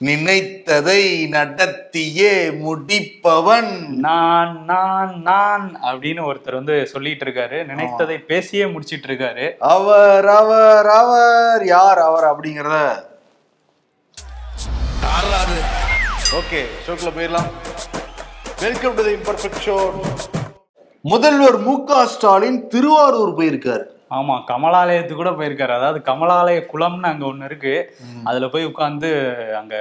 நினைத்ததை நடத்தியே முடிப்பவன். நான் நான் நான் அப்படின்னு ஒருத்தர் வந்து சொல்லிட்டு இருக்காரு. நினைத்ததை பேசியே முடிச்சிட்டு இருக்காரு. அவர் அவர் அவர். யார் அவர் அப்படிங்கிறத. ஓகே ஷோக்குள்ள போயிடலாம். Welcome to the imperfect show முதல்வர் மு க ஸ்டாலின் திருவாரூர் போயிருக்காரு. ஆமா கமலாலயத்துக்கு கூட போயிருக்காரு. அதாவது கமலாலய குளம்னு அங்க ஒண்ணு இருக்கு. அதுல போய் உட்கார்ந்து அங்க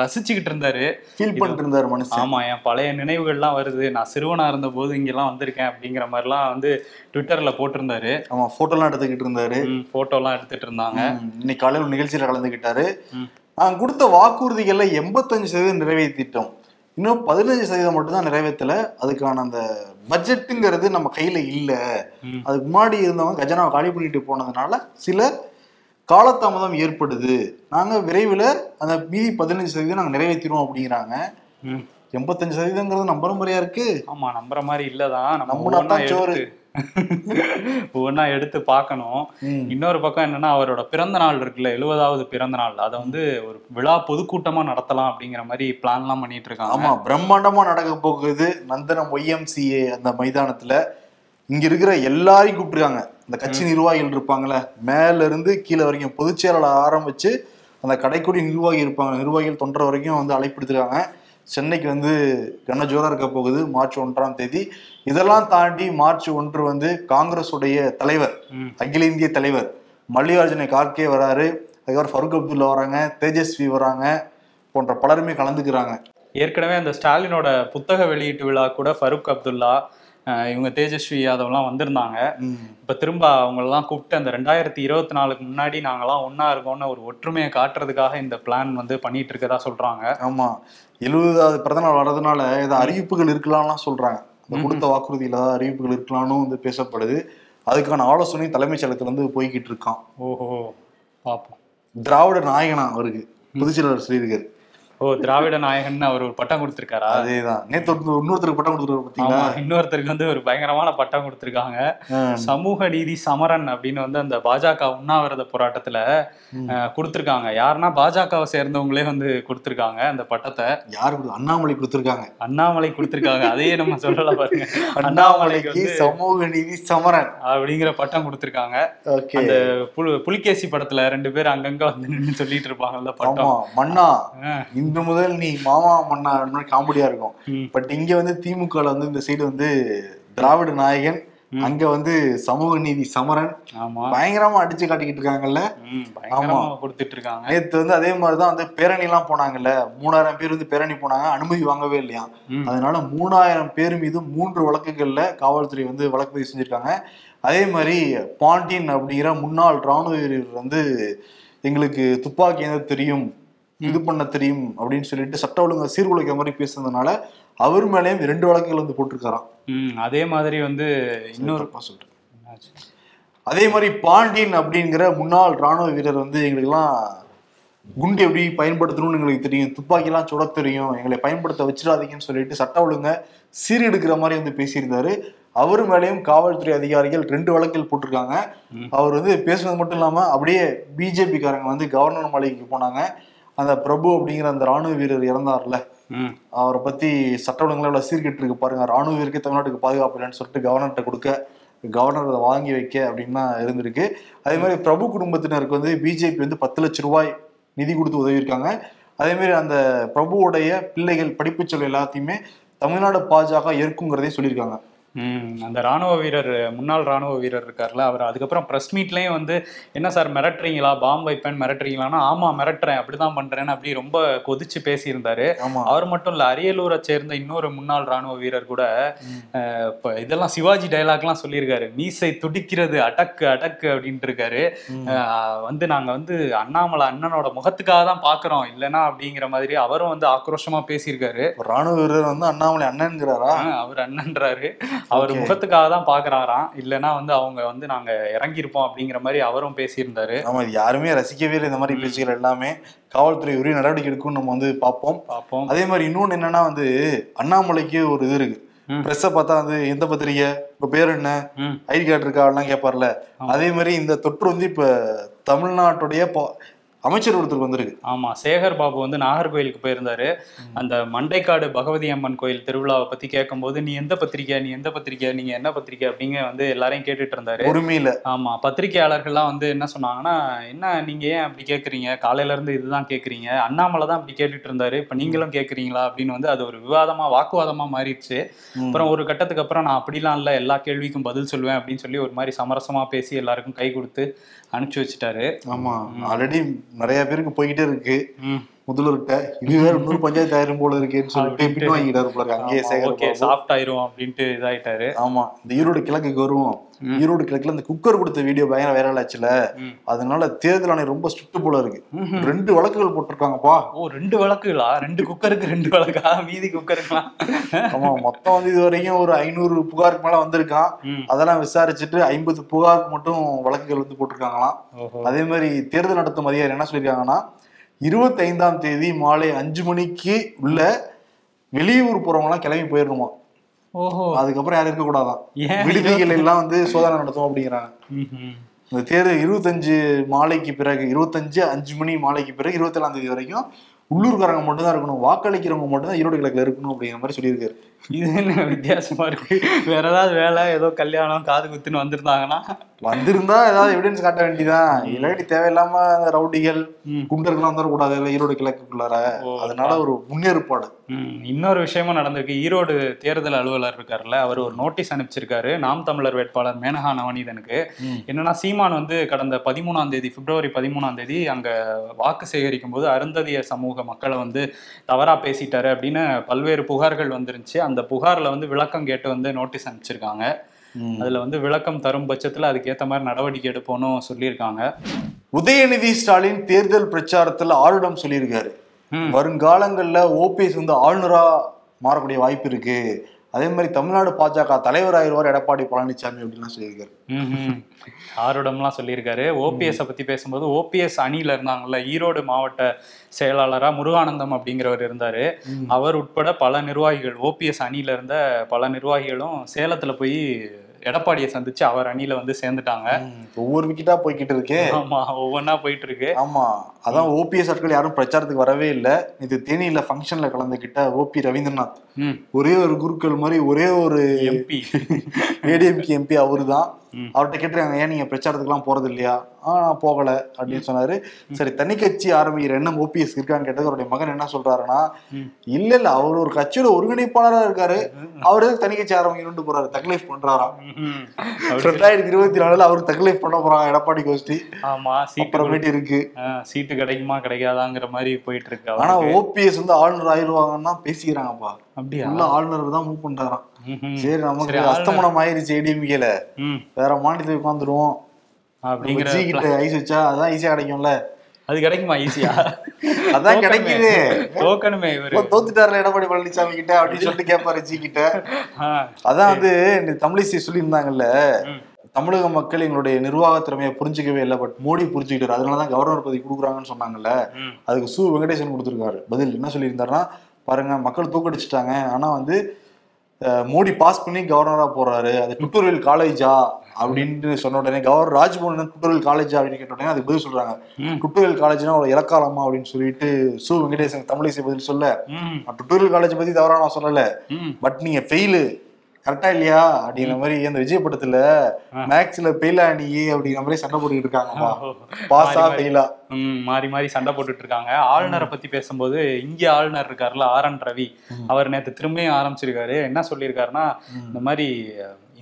ரசிச்சுக்கிட்டு இருந்தாரு. ஃபீல் பண்ணிட்டு இருந்தாரு மனுஷன். ஆமா என் பழைய நினைவுகள்லாம் வருது. நான் சிறுவனா இருந்த போது இங்கெல்லாம் வந்திருக்கேன் அப்படிங்கிற மாதிரிலாம் வந்து ட்விட்டர்ல போட்டிருந்தாரு. ஆமா போட்டோலாம் எடுத்துக்கிட்டு இருந்தாரு. போட்டோ எல்லாம் எடுத்துட்டு இருந்தாங்க. இன்னைக்கு காலையில் நிகழ்ச்சியில கலந்துக்கிட்டாரு. நாங்க கொடுத்த வாக்குறுதிகள்ல எண்பத்தஞ்சு சதவீதம் நிறைவேற்றிட்டோம் இன்னும் பதினஞ்சு சதவீதம் மட்டும்தான் நிறைவேற்றல அதுக்கான அந்த பட்ஜெட்டுங்கிறது நம்ம கையில இல்ல. அதுக்கு முன்னாடி இருந்தவங்க கஜனாவை காலி பண்ணிட்டு போனதுனால சில காலதாமதம் ஏற்படுது நாங்க விரைவில் அந்த மீதி பதினஞ்சு சதவீதம் நாங்க நிறைவேற்றிடுவோம் அப்படிங்கிறாங்க. எண்பத்தஞ்சு சதவீதங்கிறது நம்புற மாதிரியா இருக்கு ஆமா நம்புற மாதிரி இல்லதான் நம்ம சோறு. ஒவ்வொன்றா எடுத்து பார்க்கணும். இன்னொரு பக்கம் என்னன்னா அவரோட பிறந்த நாள் இருக்குல்ல எழுபதாவது பிறந்த நாள். அதை வந்து ஒரு விழா பொதுக்கூட்டமா நடத்தலாம் அப்படிங்கிற மாதிரி பிளான்லாம் பண்ணிட்டு இருக்காங்க. ஆமா பிரம்மாண்டமா நடக்க போகுது. நந்தனம் ஒய்எம்சிஏ அந்த மைதானத்துல. இங்க இருக்கிற எல்லாரையும் கூப்பிட்டுருக்காங்க. இந்த கட்சி நிர்வாகிகள் இருப்பாங்கல்ல மேல இருந்து கீழே வரைக்கும் பொதுச் செயலாளர் ஆரம்பிச்சு அந்த கடைக்குடி நிர்வாகி இருப்பாங்க. நிர்வாகிகள் தொண்டர் வரைக்கும் வந்து அழைப்படுத்திருக்காங்க சென்னைக்கு வந்து கனஜோரா இருக்க போகுது மார்ச் ஒன்றாம் தேதி. இதெல்லாம் தாண்டி மார்ச் ஒன்று வந்து காங்கிரஸ் உடைய தலைவர். அகில இந்திய தலைவர் மல்லிகார்ஜுன கார்கே வராரு. அதுக்கப்புறம் ஃபருக் அப்துல்லா வராங்க தேஜஸ்வி வராங்க போன்ற பலருமே கலந்துக்கிறாங்க. ஏற்கனவே அந்த ஸ்டாலினோட புத்தக வெளியீட்டு விழா கூட ஃபருக் அப்துல்லா இவங்க தேஜஸ்வி யாதவ்லாம் வந்திருந்தாங்க. இப்ப திரும்ப அவங்களெல்லாம் கூப்பிட்டு அந்த ரெண்டாயிரத்தி இருபத்தி நாலுக்கு முன்னாடி நாங்கெல்லாம் ஒண்ணா இருக்கோம்னு ஒரு ஒற்றுமையை காட்டுறதுக்காக இந்த பிளான் வந்து பண்ணிட்டு இருக்கதா சொல்றாங்க. ஆமா. எழுபதாவது பிறந்தநாள் வர்றதுனால ஏதோ அறிவிப்புகள் இருக்கலாம்லாம் சொல்றாங்க. அந்த கொடுத்த வாக்குறுதியில ஏதாவது அறிவிப்புகள் இருக்கலாம்னு வந்து பேசப்படுது. அதுக்கான ஆலோசனை தலைமைச் செயலகத்துல இருந்து போய்கிட்டு இருக்கான். ஓஹோ. பாப்போம். திராவிட நாயகனா அவருக்கு. பொதுச்செயலாளர் சொல்லியிருக்காரு ஓ திராவிட நாயகன் அவர் ஒரு பட்டம் கொடுத்திருக்காரா? அதேதான். நேத்து இன்னொருத்தருக்கு பட்டம் கொடுத்துருவாரு பாத்தீங்களா ஆமா இன்னொருத்தருக்கு வந்து ஒரு பயங்கரமான பட்டம் கொடுத்திருக்காங்க. சமூக நீதி சமரன் அப்படின்னு வந்து அந்த பாஜக உண்ணாவிரத போராட்டத்துல கொடுத்திருக்காங்க. யாருன்னா பாஜகவை சேர்ந்தவங்களே வந்து கொடுத்திருக்காங்க அந்த பட்டத்தை. யாரு அண்ணாமலை கொடுத்திருக்காங்க? அண்ணாமலை கொடுத்திருக்காங்க. அதையே நம்ம சொல்லல பாருங்க. அண்ணாமலைக்கு வந்து சமூக நீதி சமரன். அப்படிங்கிற பட்டம் கொடுத்திருக்காங்க. அந்த புலு புலிகேசி படத்துல ரெண்டு பேர் அங்கங்க வந்து நின்னு சொல்லிட்டு இருப்பாங்கல்ல பட்டம். மன்னா. இன்று முதல் நீ மாமா மன்னா காமெடியா இருக்கும். பட் இங்க வந்து திமுக வந்து இந்த சைடு வந்து திராவிட நாயகன் அங்க வந்து சமூக நீதி சமரன். ஆமா. பயங்கரமா அடிச்சு காட்டிக்கிட்டு இருக்காங்கல்ல. ம், பயங்கரமா கொடுத்துட்டு இருக்காங்க. நேத்து வந்து அதே மாதிரிதான் வந்து பேரணி எல்லாம் போனாங்கல்ல. மூணாயிரம் பேர் வந்து பேரணி போனாங்க அனுமதி வாங்கவே இல்லையா. அதனால மூணாயிரம் பேர் மீது மூன்று வழக்குகள்ல காவல்துறை வந்து வழக்கு பதிவு செஞ்சிருக்காங்க. அதே மாதிரி பாண்டியன் அப்படிங்கிற முன்னாள் ராணுவ வீரர் வந்து எங்களுக்கு துப்பாக்கி என்ன தெரியும். இது பண்ண தெரியும் அப்படின்னு சொல்லிட்டு சட்ட ஒழுங்கு சீர்குலைக்கிற மாதிரி பேசுனதுனால அவர் மேலேயும் ரெண்டு வழக்குகள் வந்து போட்டிருக்காராம். அதே மாதிரி வந்து இன்னொரு சொல்றேன். அதே மாதிரி பாண்டியன் அப்படிங்கிற முன்னாள் ராணுவ வீரர் வந்து எங்களுக்கெல்லாம் குண்டு எப்படி பயன்படுத்தணும்னு எங்களுக்கு தெரியும். துப்பாக்கிலாம் சுட தெரியும். எங்களை பயன்படுத்த வச்சிடாதீங்கன்னு சொல்லிட்டு சட்ட ஒழுங்க சீரெடுக்கிற மாதிரி வந்து பேசியிருந்தாரு. அவர் மேலேயும் காவல்துறை அதிகாரிகள் ரெண்டு வழக்கில் போட்டிருக்காங்க. அவர் வந்து பேசுனது மட்டும் இல்லாம அப்படியே பிஜேபி காரங்க வந்து கவர்னர் மாளிகைக்கு போனாங்க. அந்த பிரபு அப்படிங்கிற அந்த ராணுவ வீரர் இறந்தார்ல அவரை பத்தி சட்ட ஒழுங்குல எவ்வளவு சீர்கெட்டு இருக்கு பாருங்க. ராணுவ வீரருக்கு தமிழ்நாட்டுக்கு பாதுகாப்பு இல்லைன்னு சொல்லிட்டு கவர்னர்கிட்ட கொடுக்க கவர்னர் அதை வாங்கி வைக்க அப்படின்னு இருந்திருக்கு. அதே மாதிரி பிரபு குடும்பத்தினருக்கு வந்து பிஜேபி வந்து பத்து லட்சம் ரூபாய் நிதி கொடுத்து உதவியிருக்காங்க. அதே மாதிரி அந்த பிரபுவுடைய பிள்ளைகள் படிப்புச் செலவு எல்லாத்தையுமே தமிழ்நாடு பாஜக ஏற்குங்கிறதையும் சொல்லியிருக்காங்க. அந்த ராணுவ வீரர் முன்னாள் ராணுவ வீரர் இருக்கார்ல அவர் அதுக்கப்புறம் ப்ரெஸ் மீட்லயும் வந்து என்ன சார் மிரட்டுறீங்களா? பாம்பு வைப்பேன் மிரட்டுறீங்களான்னா? ஆமா மிரட்டுறேன் அப்படிதான் பண்றேன்னு அப்படி ரொம்ப கொதிச்சு பேசியிருந்தாரு. அவர் மட்டும் இல்ல அரியலூரை சேர்ந்த இன்னொரு முன்னாள் ராணுவ வீரர் கூட இப்ப இதெல்லாம் சிவாஜி டைலாக்லாம் சொல்லியிருக்காரு. மீசை துடிக்கிறது அடக்கு அடக்கு அப்படின்ட்டு இருக்காரு வந்து நாங்க வந்து அண்ணாமலை அண்ணனோட முகத்துக்காக தான் பாக்குறோம் இல்லைன்னா அப்படிங்கிற மாதிரி அவரும் வந்து ஆக்ரோஷமா பேசியிருக்காரு. ராணுவ வீரர் வந்து அண்ணாமலை அண்ணன்கிறாரா அவர் அண்ணன்றாரு. அவர். முகத்துக்காக தான் பாக்குறாராம். இல்லைன்னா வந்து அவங்க வந்து நாங்க இறங்கியிருப்போம் அப்படிங்கிற மாதிரி அவரும் பேசியிருந்தாரு. ஆமா இது யாருமே ரசிக்கவே இல்லை இந்த மாதிரி பேச்சுகள் எல்லாமே. காவல்துறை உரிய நடவடிக்கை எடுக்கும்னு நம்ம வந்து பார்ப்போம். பார்ப்போம். அதே மாதிரி இன்னொன்னு என்னன்னா வந்து அண்ணாமலைக்கு ஒரு இது இருக்கு. ப்ரெஸ்ஸை பார்த்தா வந்து எந்த பத்திரிகை? உங்க பேர் என்ன? ஐடி கார்டு இருக்கா? எல்லாம் கேட்பார்ல. அதே மாதிரி இந்த தொற்று வந்து இப்ப தமிழ்நாட்டுடைய அமைச்சர் ஒருத்தருக்கு வந்திருக்கு. ஆமா சேகர் பாபு வந்து நாகர்கோயிலுக்கு போயிருந்தாரு. அந்த மண்டைக்காடு பகவதி அம்மன் கோயில் திருவிழாவை பத்தி கேட்கும்போது நீ எந்த பத்திரிக்கை? நீ எந்த பத்திரிக்கை? நீங்க என்ன பத்திரிக்கை? அப்படிங்க வந்து எல்லாரையும் கேட்டுட்டு இருந்தாரு. உரிமையில. ஆமா பத்திரிகையாளர்கள்லாம் வந்து என்ன சொன்னாங்கன்னா என்ன நீங்க ஏன் அப்படி கேக்குறீங்க? காலையில இருந்து இதுதான் கேக்குறீங்க. அண்ணாமலை தான் அப்படி கேட்டுட்டு இருந்தாரு. இப்ப நீங்களும் கேக்குறீங்களா? அப்படின்னு வந்து அது ஒரு விவாதமா வாக்குவாதமா மாறிடுச்சு. அப்புறம் ஒரு கட்டத்துக்கு அப்புறம் நான் அப்படிலாம் இல்ல எல்லா கேள்விக்கும் பதில் சொல்லுவேன் அப்படின்னு சொல்லி ஒரு மாதிரி சமரசமா பேசி எல்லாருக்கும் கை கொடுத்து அனுப்பிச்சு வச்சுட்டாரு. ஆமா ஆல்ரெடி நிறைய பேருக்கு போய்கிட்டே இருக்கு. முதல்வர்கிட்ட இது வேற இன்னொரு பஞ்சாயத்து ஆயிரம் போல இருக்கேன்னு சொல்லிட்டு. பின் வாங்கிட்டாரு போல அங்கேயே சேகர். சாஃப்ட் ஆயிரும் அப்படின்ட்டு இதாயிட்டாரு ஆமா இந்த ஈரோடு கிழக்குக்கு வருவோம். ஈரோடு கிழக்குல இந்த குக்கர் கொடுத்த வீடியோ பயங்கர வைரல் ஆச்சுல. அதனால தேர்தல் ஆணையம் ரொம்ப ஸ்ட்ரிக்ட் போல இருக்கு. ரெண்டு வழக்குகள் போட்டிருக்காங்கப்பா ஓ ரெண்டு வழக்குகளா ரெண்டு குக்கருக்கு ரெண்டு வழக்கா மீதி குக்கருக்குலாம் ஆமா மொத்தம் வந்து இது வரைக்கும் ஒரு ஐநூறு புகாருக்கு மேல வந்திருக்கான். அதெல்லாம் விசாரிச்சுட்டு ஐம்பது புகாருக்கு மட்டும் வழக்குகள் வந்து போட்டிருக்காங்களாம் அதே மாதிரி தேர்தல் நடத்தும் அதிகாரி என்ன சொல்லியிருக்காங்கன்னா இருபத்தைந்தாம் தேதி மாலை அஞ்சு மணிக்கு உள்ள வெளியூர் போறவங்க கிளம்பி போயிடணுமா? ஓஹோ. அதுக்கப்புறம் யாரும் இருக்க கூடாதான் ஏன்? விடுதிகள் எல்லாம் வந்து சோதனை நடத்தும் அப்படிங்கிறாங்க. இந்த தேர்தல் இருபத்தஞ்சு மாலைக்கு பிறகு இருபத்தஞ்சு அஞ்சு மணி மாலைக்கு பிறகு இருபத்தேழாம் தேதி வரைக்கும் உள்ளூர்காரங்க மட்டும் தான் இருக்கணும் வாக்களிக்கிறவங்க மட்டும் தான் ஈரோடு கிழக்குல இருக்கணும் அப்படிங்கிற மாதிரி சொல்லியிருக்காரு. இது என்ன வித்தியாசமா இருக்கு? வேற ஏதாவது வேலை ஏதோ கல்யாணம் காது குத்துன்னு வந்திருந்தாங்கன்னா? வந்திருந்தா ஏதாவது எவிடன்ஸ் காட்ட வேண்டியதான் இல்லாட்டி தேவையில்லாம அந்த ரவுடிகள். குண்டர்கள்லாம் வந்துடக்கூடாது இல்ல ஈரோடு கிழக்குள்ளார அதனால ஒரு முன்னேற்பாடு. ம், இன்னொரு விஷயமும் நடந்திருக்கு. ஈரோடு தேர்தல் அலுவலர் இருக்காருல்ல அவர் ஒரு நோட்டீஸ் அனுப்பிச்சிருக்காரு. நாம் தமிழர் வேட்பாளர் மேனகா நவநீதனுக்கு ம். என்னன்னா சீமான் வந்து கடந்த பதிமூணாம் தேதி பிப்ரவரி பதிமூணாம் தேதி அங்க வாக்கு சேகரிக்கும் போது அருந்ததிய சமூக மக்களை வந்து தவறா பேசிட்டாரு அப்படின்னு பல்வேறு புகார்கள் வந்துருந்துச்சு. அந்த புகார்ல வந்து விளக்கம் கேட்டு வந்து நோட்டீஸ் அனுப்பிச்சிருக்காங்க. அதுல வந்து விளக்கம் தரும் பட்சத்துல அதுக்கு ஏத்த மாதிரி நடவடிக்கை எடுப்போம்னு சொல்லியிருக்காங்க. உதயநிதி ஸ்டாலின் தேர்தல் பிரச்சாரத்துல ஆளுடம் சொல்லியிருக்காரு. வருங்காலங்கள்ல ஓபிஎஸ் வந்து ஆளுநரா மாறக்கூடிய வாய்ப்பு இருக்கு. அதே மாதிரி தமிழ்நாடு பாஜக தலைவராயிருவார் எடப்பாடி பழனிசாமி அப்படின்லாம் சொல்லியிருக்காரு. ஆருடம்லாம் சொல்லியிருக்காரு. ஓபிஎஸ் பத்தி பேசும்போது ஓபிஎஸ் அணியில இருந்தாங்கல்ல ஈரோடு மாவட்ட செயலாளரா முருகானந்தம் அப்படிங்கிறவர் இருந்தாரு. அவர் உட்பட பல நிர்வாகிகள் ஓபிஎஸ் அணியில இருந்த பல நிர்வாகிகளும் சேலத்துல போய் எடப்பாடியை சந்திச்சு அவர் அணியில வந்து சேர்ந்துட்டாங்க. ஒவ்வொரு விக்கெட்டா போய்கிட்டு இருக்கே. ஆமா ஒவ்வொன்னா போயிட்டு இருக்கு. ஆமா அதான் ஓபிஎஸ் ஆட்கள் யாரும் பிரச்சாரத்துக்கு வரவே இல்லை. இது தேனியில ஃபங்க்ஷன்ல கலந்துக்கிட்ட ஓபி ரவீந்திரநாத். ஒரே ஒரு குருக்கள் மாதிரி ஒரே ஒரு எம்பி ஏடிஎம்கே எம்பி அவரு தான். அவர்கிட்ட கேட்டிருக்காங்க ஏன் நீங்க பிரச்சாரத்துக்குலாம் போறது இல்லையா ஆ நான் போகல. அப்படின்னு சொன்னாரு. சரி தனி கட்சி ஆரம்பிக்கிற எண்ணம் ஓபிஎஸ் இருக்கான்னு கேட்டது அவருடைய மகன் என்ன சொல்றாருன்னா. இல்ல இல்ல அவர் ஒரு கட்சியோட ஒருங்கிணைப்பாளரா இருக்காரு. அவர் தனி கட்சி ஆரம்பிக்கணும்னு போறாரு. தக்லைஃப் பண்றாராம் ரெண்டாயிரத்தி இருபத்தி நாலுல அவர் தக்லைஃப் பண்ண போறாங்க எடப்பாடி கோஷ்டி. ஆமா சீட்டு இருக்கு சீட்டு கிடைக்குமா கிடைக்காதாங்கிற மாதிரி போயிட்டு இருக்கு ஆனா. ஓபிஎஸ் வந்து ஆளுநர் ஆயிடுவாங்கன்னா பேசிக்கிறாங்கப்பா. அப்படியா? உள்ள ஆளுநர் தான் மூவ் பண்றாராம். சரி நமக்கு. அஸ்தமனம் ஆயிருச்சு ஏடிஎம்கேல வேற மாநிலத்தில் உட்காந்துருவோம் அப்படிங்கிற கிட்ட ஐஸ் வச்சா அதான் ஈஸியா கிடைக்கும்ல. அது கிடைக்குமா ஈஸியா அதான் கிடைக்குது. தோக்கணுமே இவரு. தோத்துட்டாருல எடப்பாடி பழனிசாமி கிட்ட அப்படின்னு சொல்லிட்டு கேட்பாரு ஜி கிட்ட அதான் வந்து தமிழிசை சொல்லியிருந்தாங்கல்ல. தமிழக மக்கள் எங்களுடைய நிர்வாக திறமையை புரிஞ்சுக்கவே இல்லை பட் மோடி புரிஞ்சுக்கிட்டாரு. அதனாலதான் கவர்னர் பதவி கொடுக்குறாங்கன்னு சொன்னாங்கல்ல. அதுக்கு சு வெங்கடேசன் கொடுத்துருக்காரு. பதில் என்ன சொல்லியிருந்தாருன்னா பாருங்க மக்கள் தூக்கடிச்சிட்டாங்க. ஆனா வந்து மோடி பாஸ் பண்ணி கவர்னரா போறாரு. அது டுட்டோரியல் காலேஜா அப்படின்னு சொன்ன உடனே கவர்னர் ராஜ்பவன் டுட்டோரியல் காலேஜா அப்படின்னு கேட்ட உடனே அதுக்கு பதில் சொல்றாங்க. டுட்டோரியல் காலேஜ்னா ஒரு இலக்காலமா அப்படின்னு சொல்லிட்டு சு வெங்கடேசன் தமிழிசை பதில் சொல்ல டுட்டோரியல் காலேஜ் பத்தி தவறா நான் சொல்லல. பட் நீங்க ஃபெயிலு கரெக்டா இல்லையா? அப்படிங்கிற மாதிரி அந்த விஜய் படத்துல மேக்ஸ்ல ஃபெயிலா நீ அப்படிங்கிற மாதிரி சண்டை போட்டுக்கிட்டு இருக்காங்கப்பா. பாஸா மாறி மாறி. மாறி மாறி சண்டை போட்டுட்டு இருக்காங்க ஆளுநரை பத்தி பேசும்போது இந்திய ஆளுநர் இருக்காருல்ல ஆர் என் ரவி அவர் நேத்து திரும்பியும் ஆரம்பிச்சிருக்காரு. என்ன சொல்லியிருக்காருன்னா இந்த மாதிரி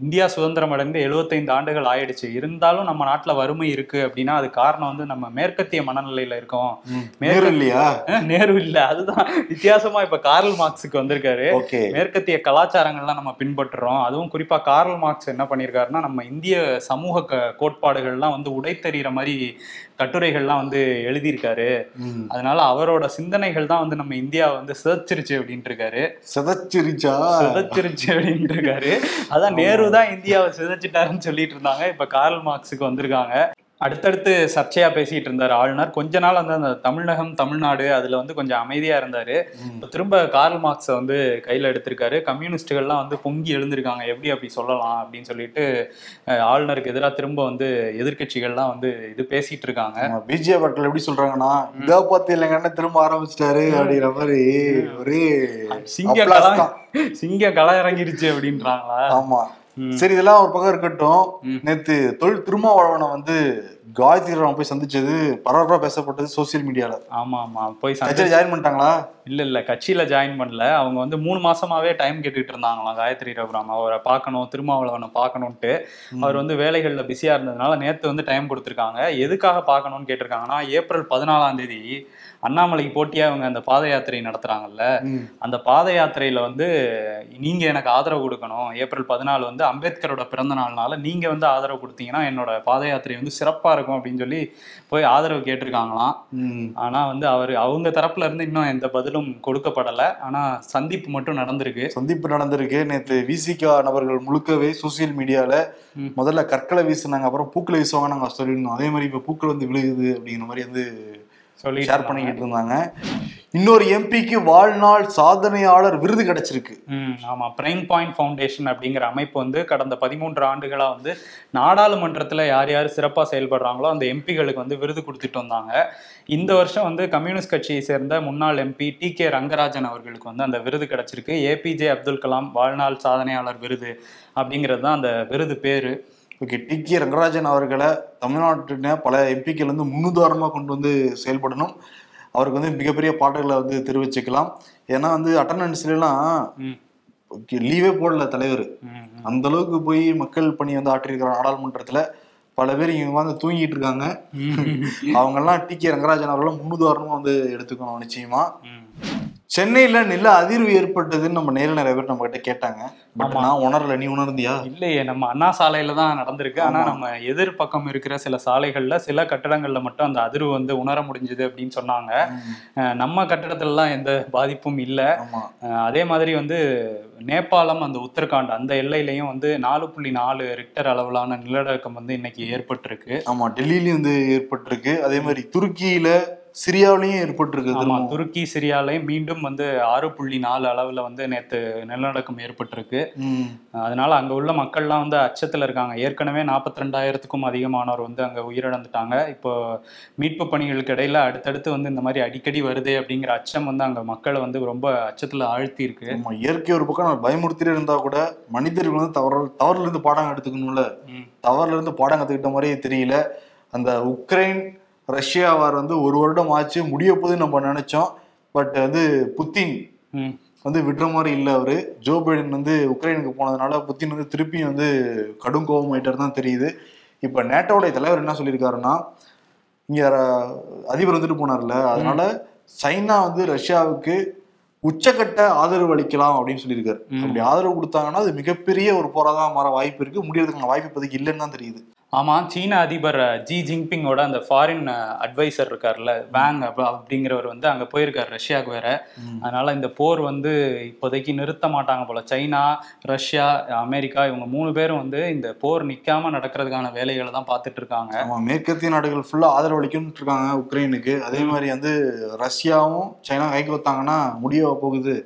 இந்தியா சுதந்திரம் அடைந்து 75 ஆண்டுகள் ஆயிடுச்சு. இருந்தாலும் நம்ம நாட்டுல வறுமை இருக்கு அப்படின்னா அது காரணம் வந்து நம்ம மேற்கத்திய மனநிலையில இருக்கோம். நேரு இல்லையா? நேரு இல்ல. அதுதான் வித்தியாசமா இப்ப கார்ல் மார்க்ஸுக்கு வந்திருக்காரு. மேற்கத்திய கலாச்சாரங்கள்லாம் நம்ம பின்பற்றுறோம். அதுவும் குறிப்பா கார்ல் மார்க்ஸ் என்ன பண்ணியிருக்காருன்னா நம்ம இந்திய சமூக கோட்பாடுகள்லாம் வந்து உடைத்தெறிகிற மாதிரி கட்டுரைகள்லாம் வந்து எழுதியிருக்காரு. அதனால அவரோட சிந்தனைகள் தான் வந்து நம்ம இந்தியாவை வந்து சிதைச்சிருச்சு அப்படின்ட்டு இருக்காரு சிதச்சிருச்சா? சிதைச்சிருச்சு அப்படின்ட்டு இருக்காரு அதான் நேரு தான் இந்தியாவை சிதைச்சிட்டாருன்னு சொல்லிட்டு இருந்தாங்க. இப்ப கார்ல் மார்க்ஸுக்கு வந்திருக்காங்க. அடுத்தடுத்து சர்ச்சையா பேசிட்டு இருந்தார் ஆளுநர். கொஞ்ச நாள் வந்து அந்த தமிழகம் தமிழ்நாடு அதுல வந்து கொஞ்சம் அமைதியா இருந்தாரு. திரும்ப கார்ல் மார்க்ஸை வந்து கையில எடுத்திருக்காரு. கம்யூனிஸ்டுகள்லாம் வந்து பொங்கி எழுந்திருக்காங்க. எப்படி அப்படி சொல்லலாம் அப்படின்னு சொல்லிட்டு ஆளுநருக்கு எதிராக திரும்ப வந்து எதிர்க்கட்சிகள்லாம் வந்து இது பேசிட்டு இருக்காங்க. பிஜே பட்டில் எப்படி சொல்றாங்கன்னா இதா பார்த்து இல்லைங்கன்னா திரும்ப ஆரம்பிச்சிட்டாரு அப்படிங்கிற மாதிரி ஒரே சிங்க தான். சிங்க கள இறங்கிருச்சு அப்படின்றாங்களா? ஆமா. சரி இதெல்லாம் ஒரு பக்கம் இருக்கட்டும். நேத்து தொழில் திருமாவளவனை வந்து காயத்ரி ராம் போய் சந்திச்சது பரபரப்பா பேசப்பட்டது சோசியல் மீடியால ஆமா ஆமா போய் கட்சியில ஜாயின் பண்ணிட்டாங்களா? இல்ல இல்ல கட்சியில ஜாயின் பண்ணல. அவங்க வந்து மூணு மாசமாவே டைம் கேட்டுட்டு இருந்தாங்களாம் காயத்ரி ரகுராம். அவரை பார்க்கணும் திருமாவளவனை பார்க்கணும்ட்டு அவர் வந்து வேலைகள்ல பிஸியா இருந்ததுனால நேத்து வந்து டைம் கொடுத்துருக்காங்க. எதுக்காக பார்க்கணும்னு கேட்டிருக்காங்கன்னா ஏப்ரல் பதினாலாம் தேதி அண்ணாமலைக்கு போட்டியா அவங்க அந்த பாத யாத்திரை நடத்துறாங்கல்ல ம். அந்த பாத யாத்திரையில வந்து நீங்க எனக்கு ஆதரவு கொடுக்கணும் ஏப்ரல் பதினாலு வந்து அம்பேத்கரோட பிறந்த நாள்னால நீங்க வந்து ஆதரவு கொடுத்தீங்கன்னா என்னோட பாத யாத்திரை வந்து சிறப்பா இருக்கும் அப்படின்னு சொல்லி போய் ஆதரவு கேட்டிருக்காங்களாம் ம். ஆனா வந்து அவர் அவங்க தரப்புல இருந்து இன்னும் எந்த பதிலும் கொடுக்கப்படல ஆனா சந்திப்பு மட்டும் நடந்திருக்கு சந்திப்பு நடந்திருக்கு நேத்து விசிகா நபர்கள் முழுக்கவே சோசியல் மீடியால ம். முதல்ல கற்களை வீசுனாங்க அப்புறம் பூக்களை வீசுவாங்க நாங்க சொல்லியிருந்தோம் அதே மாதிரி இப்ப பூக்கள் வந்து விழுகுது அப்படிங்கிற மாதிரி வந்து ஷேர் பண்ணிக்கிட்டு இருந்தாங்க இன்னொரு எம்பிக்கு வாழ்நாள் சாதனையாளர் விருது கிடைச்சிருக்கு. ஆமா. பிரைம் பாயிண்ட் ஃபவுண்டேஷன் அப்படிங்கிற அமைப்பு வந்து கடந்த பதிமூன்று ஆண்டுகளா வந்து நாடாளுமன்றத்துல யார் யார் சிறப்பா செயல்படுறாங்களோ அந்த எம்பிகளுக்கு வந்து விருது கொடுத்துட்டு வந்தாங்க. இந்த வருஷம் வந்து கம்யூனிஸ்ட் கட்சியை சேர்ந்த முன்னாள் எம்பி டி கே ரங்கராஜன் அவர்களுக்கு வந்து அந்த விருது கிடைச்சிருக்கு. ஏபிஜே அப்துல் கலாம் வாழ்நாள் சாதனையாளர் விருது அப்படிங்கிறது தான் அந்த விருது பேரு. ஓகே டி கே ரங்கராஜன் அவர்களை தமிழ்நாட்டின பல எம்பிக்கள் வந்து முன்னுதாரணமாக கொண்டு வந்து செயல்படணும். அவருக்கு வந்து மிகப்பெரிய பாட்டுகளை வந்து தெரிவிச்சுக்கலாம். ஏன்னா வந்து அட்டண்டன்ஸ்லாம் லீவே போடல தலைவர். அந்த அளவுக்கு போய் மக்கள் பணி வந்து ஆற்றிருக்கிற நாடாளுமன்றத்துல பல பேர் இங்க வந்து தூங்கிட்டு இருக்காங்க. அவங்கெல்லாம் டி கே ரங்கராஜன் அவர்களும் முன்னுதாரணமா வந்து எடுத்துக்கணும் நிச்சயமா. சென்னையில நில அதிர்வு ஏற்பட்டதுன்னு நம்ம நேரில் நிறைய பேர் நம்ம கிட்ட கேட்டாங்க. பட். நான் உணரல நீ உணர்ந்தியா? இல்லையே நம்ம அண்ணா சாலையில தான் நடந்திருக்கு. ஆனா. நம்ம எதிர் பக்கம் இருக்கிற சில சாலைகள்ல சில கட்டடங்கள்ல மட்டும் அந்த அதிர்வு வந்து உணர முடிஞ்சது அப்படின்னு சொன்னாங்க. நம்ம கட்டடத்துலலாம் எந்த பாதிப்பும் இல்ல. அதே மாதிரி வந்து நேபாளம் அந்த உத்தரகாண்ட் அந்த எல்லையிலையும் வந்து நாலு புள்ளி நாலு ரிக்டர் அளவிலான நிலநடுக்கம் வந்து இன்னைக்கு ஏற்பட்டிருக்கு. ஆமா டெல்லியிலயும் வந்து ஏற்பட்டிருக்கு. அதே மாதிரி துருக்கியில சிரியாவிலையும் ஏற்பட்டிருக்கு ஆமா. துருக்கி சிரியாலையும் மீண்டும் வந்து ஆறு புள்ளி நாலு அளவுல வந்து நேத்து நிலநடுக்கம் ஏற்பட்டிருக்கு. அதனால அங்க உள்ள மக்கள்லாம் வந்து அச்சத்துல இருக்காங்க ஏற்கனவே நாற்பத்தி ரெண்டாயிரத்துக்கும் அதிகமானோர் வந்து அங்க உயிரிழந்துட்டாங்க இப்போ மீட்பு பணிகளுக்கு இடையில அடுத்தடுத்து வந்து இந்த மாதிரி அடிக்கடி வருதே அப்படிங்கிற அச்சம் வந்து அங்க மக்களை வந்து ரொம்ப அச்சத்துல ஆழ்த்தி இருக்கு இயற்கை ஒரு பக்கம் நம்ம பயமுறுத்திட்டே இருந்தா கூட மனிதர்கள் வந்து தவறு தவறுல இருந்து பாடம் எடுத்துக்கணும்ல ம். தவறுல இருந்து பாடம் கத்துக்கிட்ட மாதிரியே தெரியல அந்த உக்ரைன் ரஷ்யா வார் வந்து ஒரு வருடம் ஆச்சு முடிய போது நம்ம நினைச்சோம். பட் வந்து புத்தின். வந்து விடுற மாதிரி இல்லை அவரு. ஜோ பைடன் வந்து உக்ரைனுக்கு போனதுனால புத்தின் வந்து திருப்பி வந்து கடும் கோபம் ஆயிட்டாரு தான் தெரியுது. இப்ப நேட்டோடைய தலைவர் என்ன சொல்லியிருக்காருன்னா இங்க அதிபர் வந்துட்டு போனார்ல அதனால சைனா வந்து ரஷ்யாவுக்கு உச்சக்கட்ட ஆதரவு அளிக்கலாம் அப்படின்னு சொல்லியிருக்காரு. அப்படி ஆதரவு கொடுத்தாங்கன்னா அது மிகப்பெரிய ஒரு போராதான் மாற வாய்ப்பு இருக்கு. முடியறதுக்கான வாய்ப்பு இப்போதைக்கு இல்லைன்னு தான் தெரியுது. ஆமா சீன அதிபர் ஜி ஜின்பிங்கோட அந்த ஃபாரின் அட்வைசர் இருக்கார்ல வேங் அப்ப- அப்படிங்கிறவர் வந்து அங்க போயிருக்காரு ரஷ்யாவுக்கு வேற. அதனால இந்த போர் வந்து இப்போதைக்கு நிறுத்த மாட்டாங்க போல. சைனா ரஷ்யா அமெரிக்கா இவங்க மூணு பேரும் வந்து இந்த போர் நிக்காம நடக்கிறதுக்கான வேலைகளை தான் பார்த்துட்டு இருக்காங்க. ஆமா மேற்கத்திய நாடுகள் ஃபுல்லா ஆதரவு அளிக்கணும்னு இருக்காங்க உக்ரைனுக்கு. அதே மாதிரி வந்து ரஷ்யாவும் சைனா கைக்கு வந்தாங்கன்னா முடிய போகுது.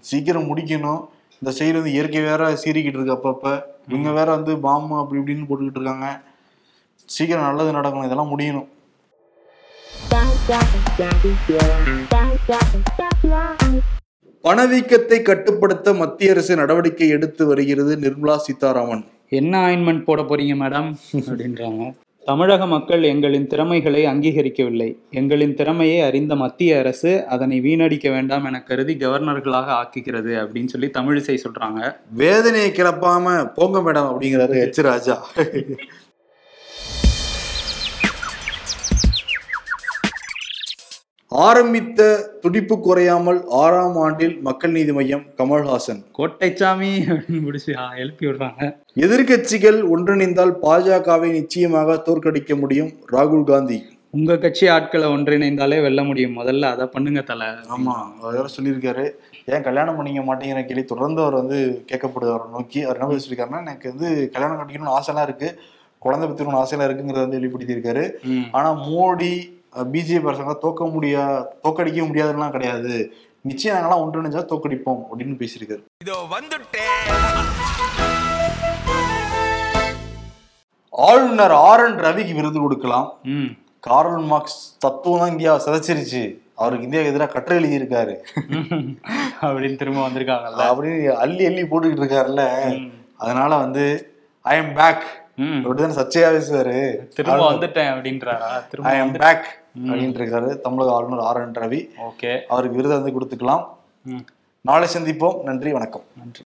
சீக்கிரம் முடிக்கணும். இந்த சைடு வந்து இயற்கை வேற சீறிக்கிட்டு இருக்கு அப்பப்ப. இவங்க வேற வந்து பாம்பு அப்படி இப்படின்னு போட்டுக்கிட்டு இருக்காங்க. சீக்கிரம் நல்லது நடக்கணும் இதெல்லாம் முடியணும். பணவீக்கத்தை கட்டுப்படுத்த மத்திய அரசு நடவடிக்கை எடுத்து வருகிறது நிர்மலா சீதாராமன். என்ன ஆயின்மெண்ட் போட போறீங்க மேடம் அப்படின்றாங்க. தமிழக மக்கள் எங்களின் திறமைகளை அங்கீகரிக்கவில்லை. எங்களின் திறமையை அறிந்த மத்திய அரசு அதனை வீணடிக்க வேண்டாம் என கருதி கவர்னர்களாக ஆக்குகிறது அப்படின்னு சொல்லி தமிழிசை சொல்றாங்க. வேதனையை கிளப்பாம போங்க மேடம் அப்படிங்கிறாரு எச். ராஜா. ஆரம்பித்த துடிப்பு குறையாமல் ஆறாம் ஆண்டில் மக்கள் நீதி மையம் கமல்ஹாசன். கோட்டைச்சாமி ஆ, எழுப்பி விடுறாங்க. எதிர்க்கட்சிகள் ஒன்றிணைந்தால் பாஜகவை நிச்சயமாக தோற்கடிக்க முடியும் ராகுல் காந்தி. உங்க கட்சி ஆட்களை ஒன்றிணைந்தாலே வெல்ல முடியும். முதல்ல அதை பண்ணுங்க தலை. ஆமா அவர் வேற சொல்லியிருக்காரு. ஏன் கல்யாணம் பண்ணிக்க மாட்டேங்கிற கேள்வி தொடர்ந்து அவர் வந்து கேட்கப்படுது அவரை நோக்கி. அவர் என்ன பதில் சொல்லியிருக்காருன்னா எனக்கு வந்து கல்யாணம் கட்டிக்கணும்னு ஆசைலாம் இருக்கு. குழந்தை பெற்றுக்கணும் ஆசையில இருக்குங்கிறத வந்து வெளிப்படுத்தியிருக்காரு. ஆனா மோடி பிஜேபி அரசாங்கம் தோக்க முடியா தோக்கடிக்க முடியாதுலாம் கிடையாது. நிச்சயம் நாங்களாம் ஒன்றிணைஞ்சா தோக்கடிப்போம் அப்படின்னு பேசியிருக்காரு. இதோ வந்துட்டேன் ஆளுநர் ஆர் என் ரவிக்கு விருது கொடுக்கலாம். ம். கார்ல் மார்க்ஸ் தத்துவம் தான் இந்தியாவை சிதைச்சிருச்சு. அவருக்கு இந்தியாவுக்கு எதிராக கட்டுரை எழுதியிருக்காரு. அப்படின்னு திரும்ப வந்திருக்காங்கல்ல. அப்படின்னு அள்ளி அள்ளி போட்டுக்கிட்டு இருக்காருல்ல. அதனால வந்து ஐ எம் பேக் ம். அப்படிதான் சர்ச்சையா பேசுவாரு திரும்ப வந்துட்டேன் அப்படின்றாரா? ஐ எம் பேக் அப்படின்னு இருக்காரு தமிழக ஆளுநர் ஆர் என் ரவி. ஓகே. அவருக்கு விருதை வந்து கொடுத்துக்கலாம். நாளை சந்திப்போம். நன்றி வணக்கம். நன்றி.